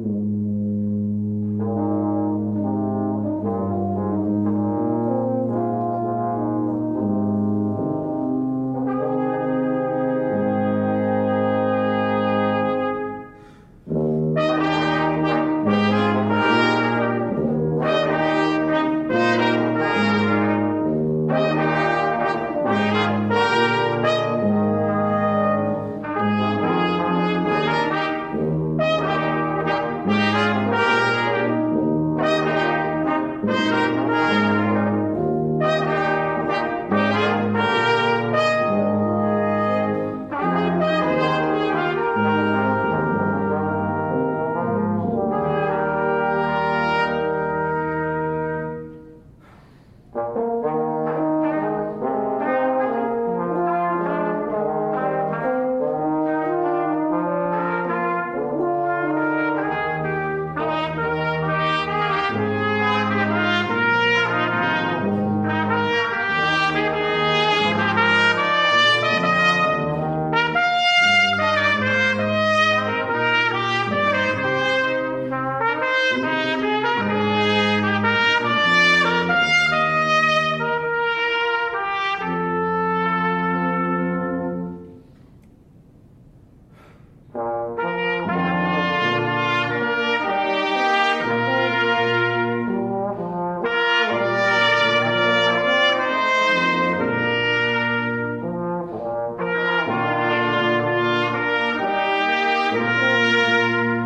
Mm-hmm. Música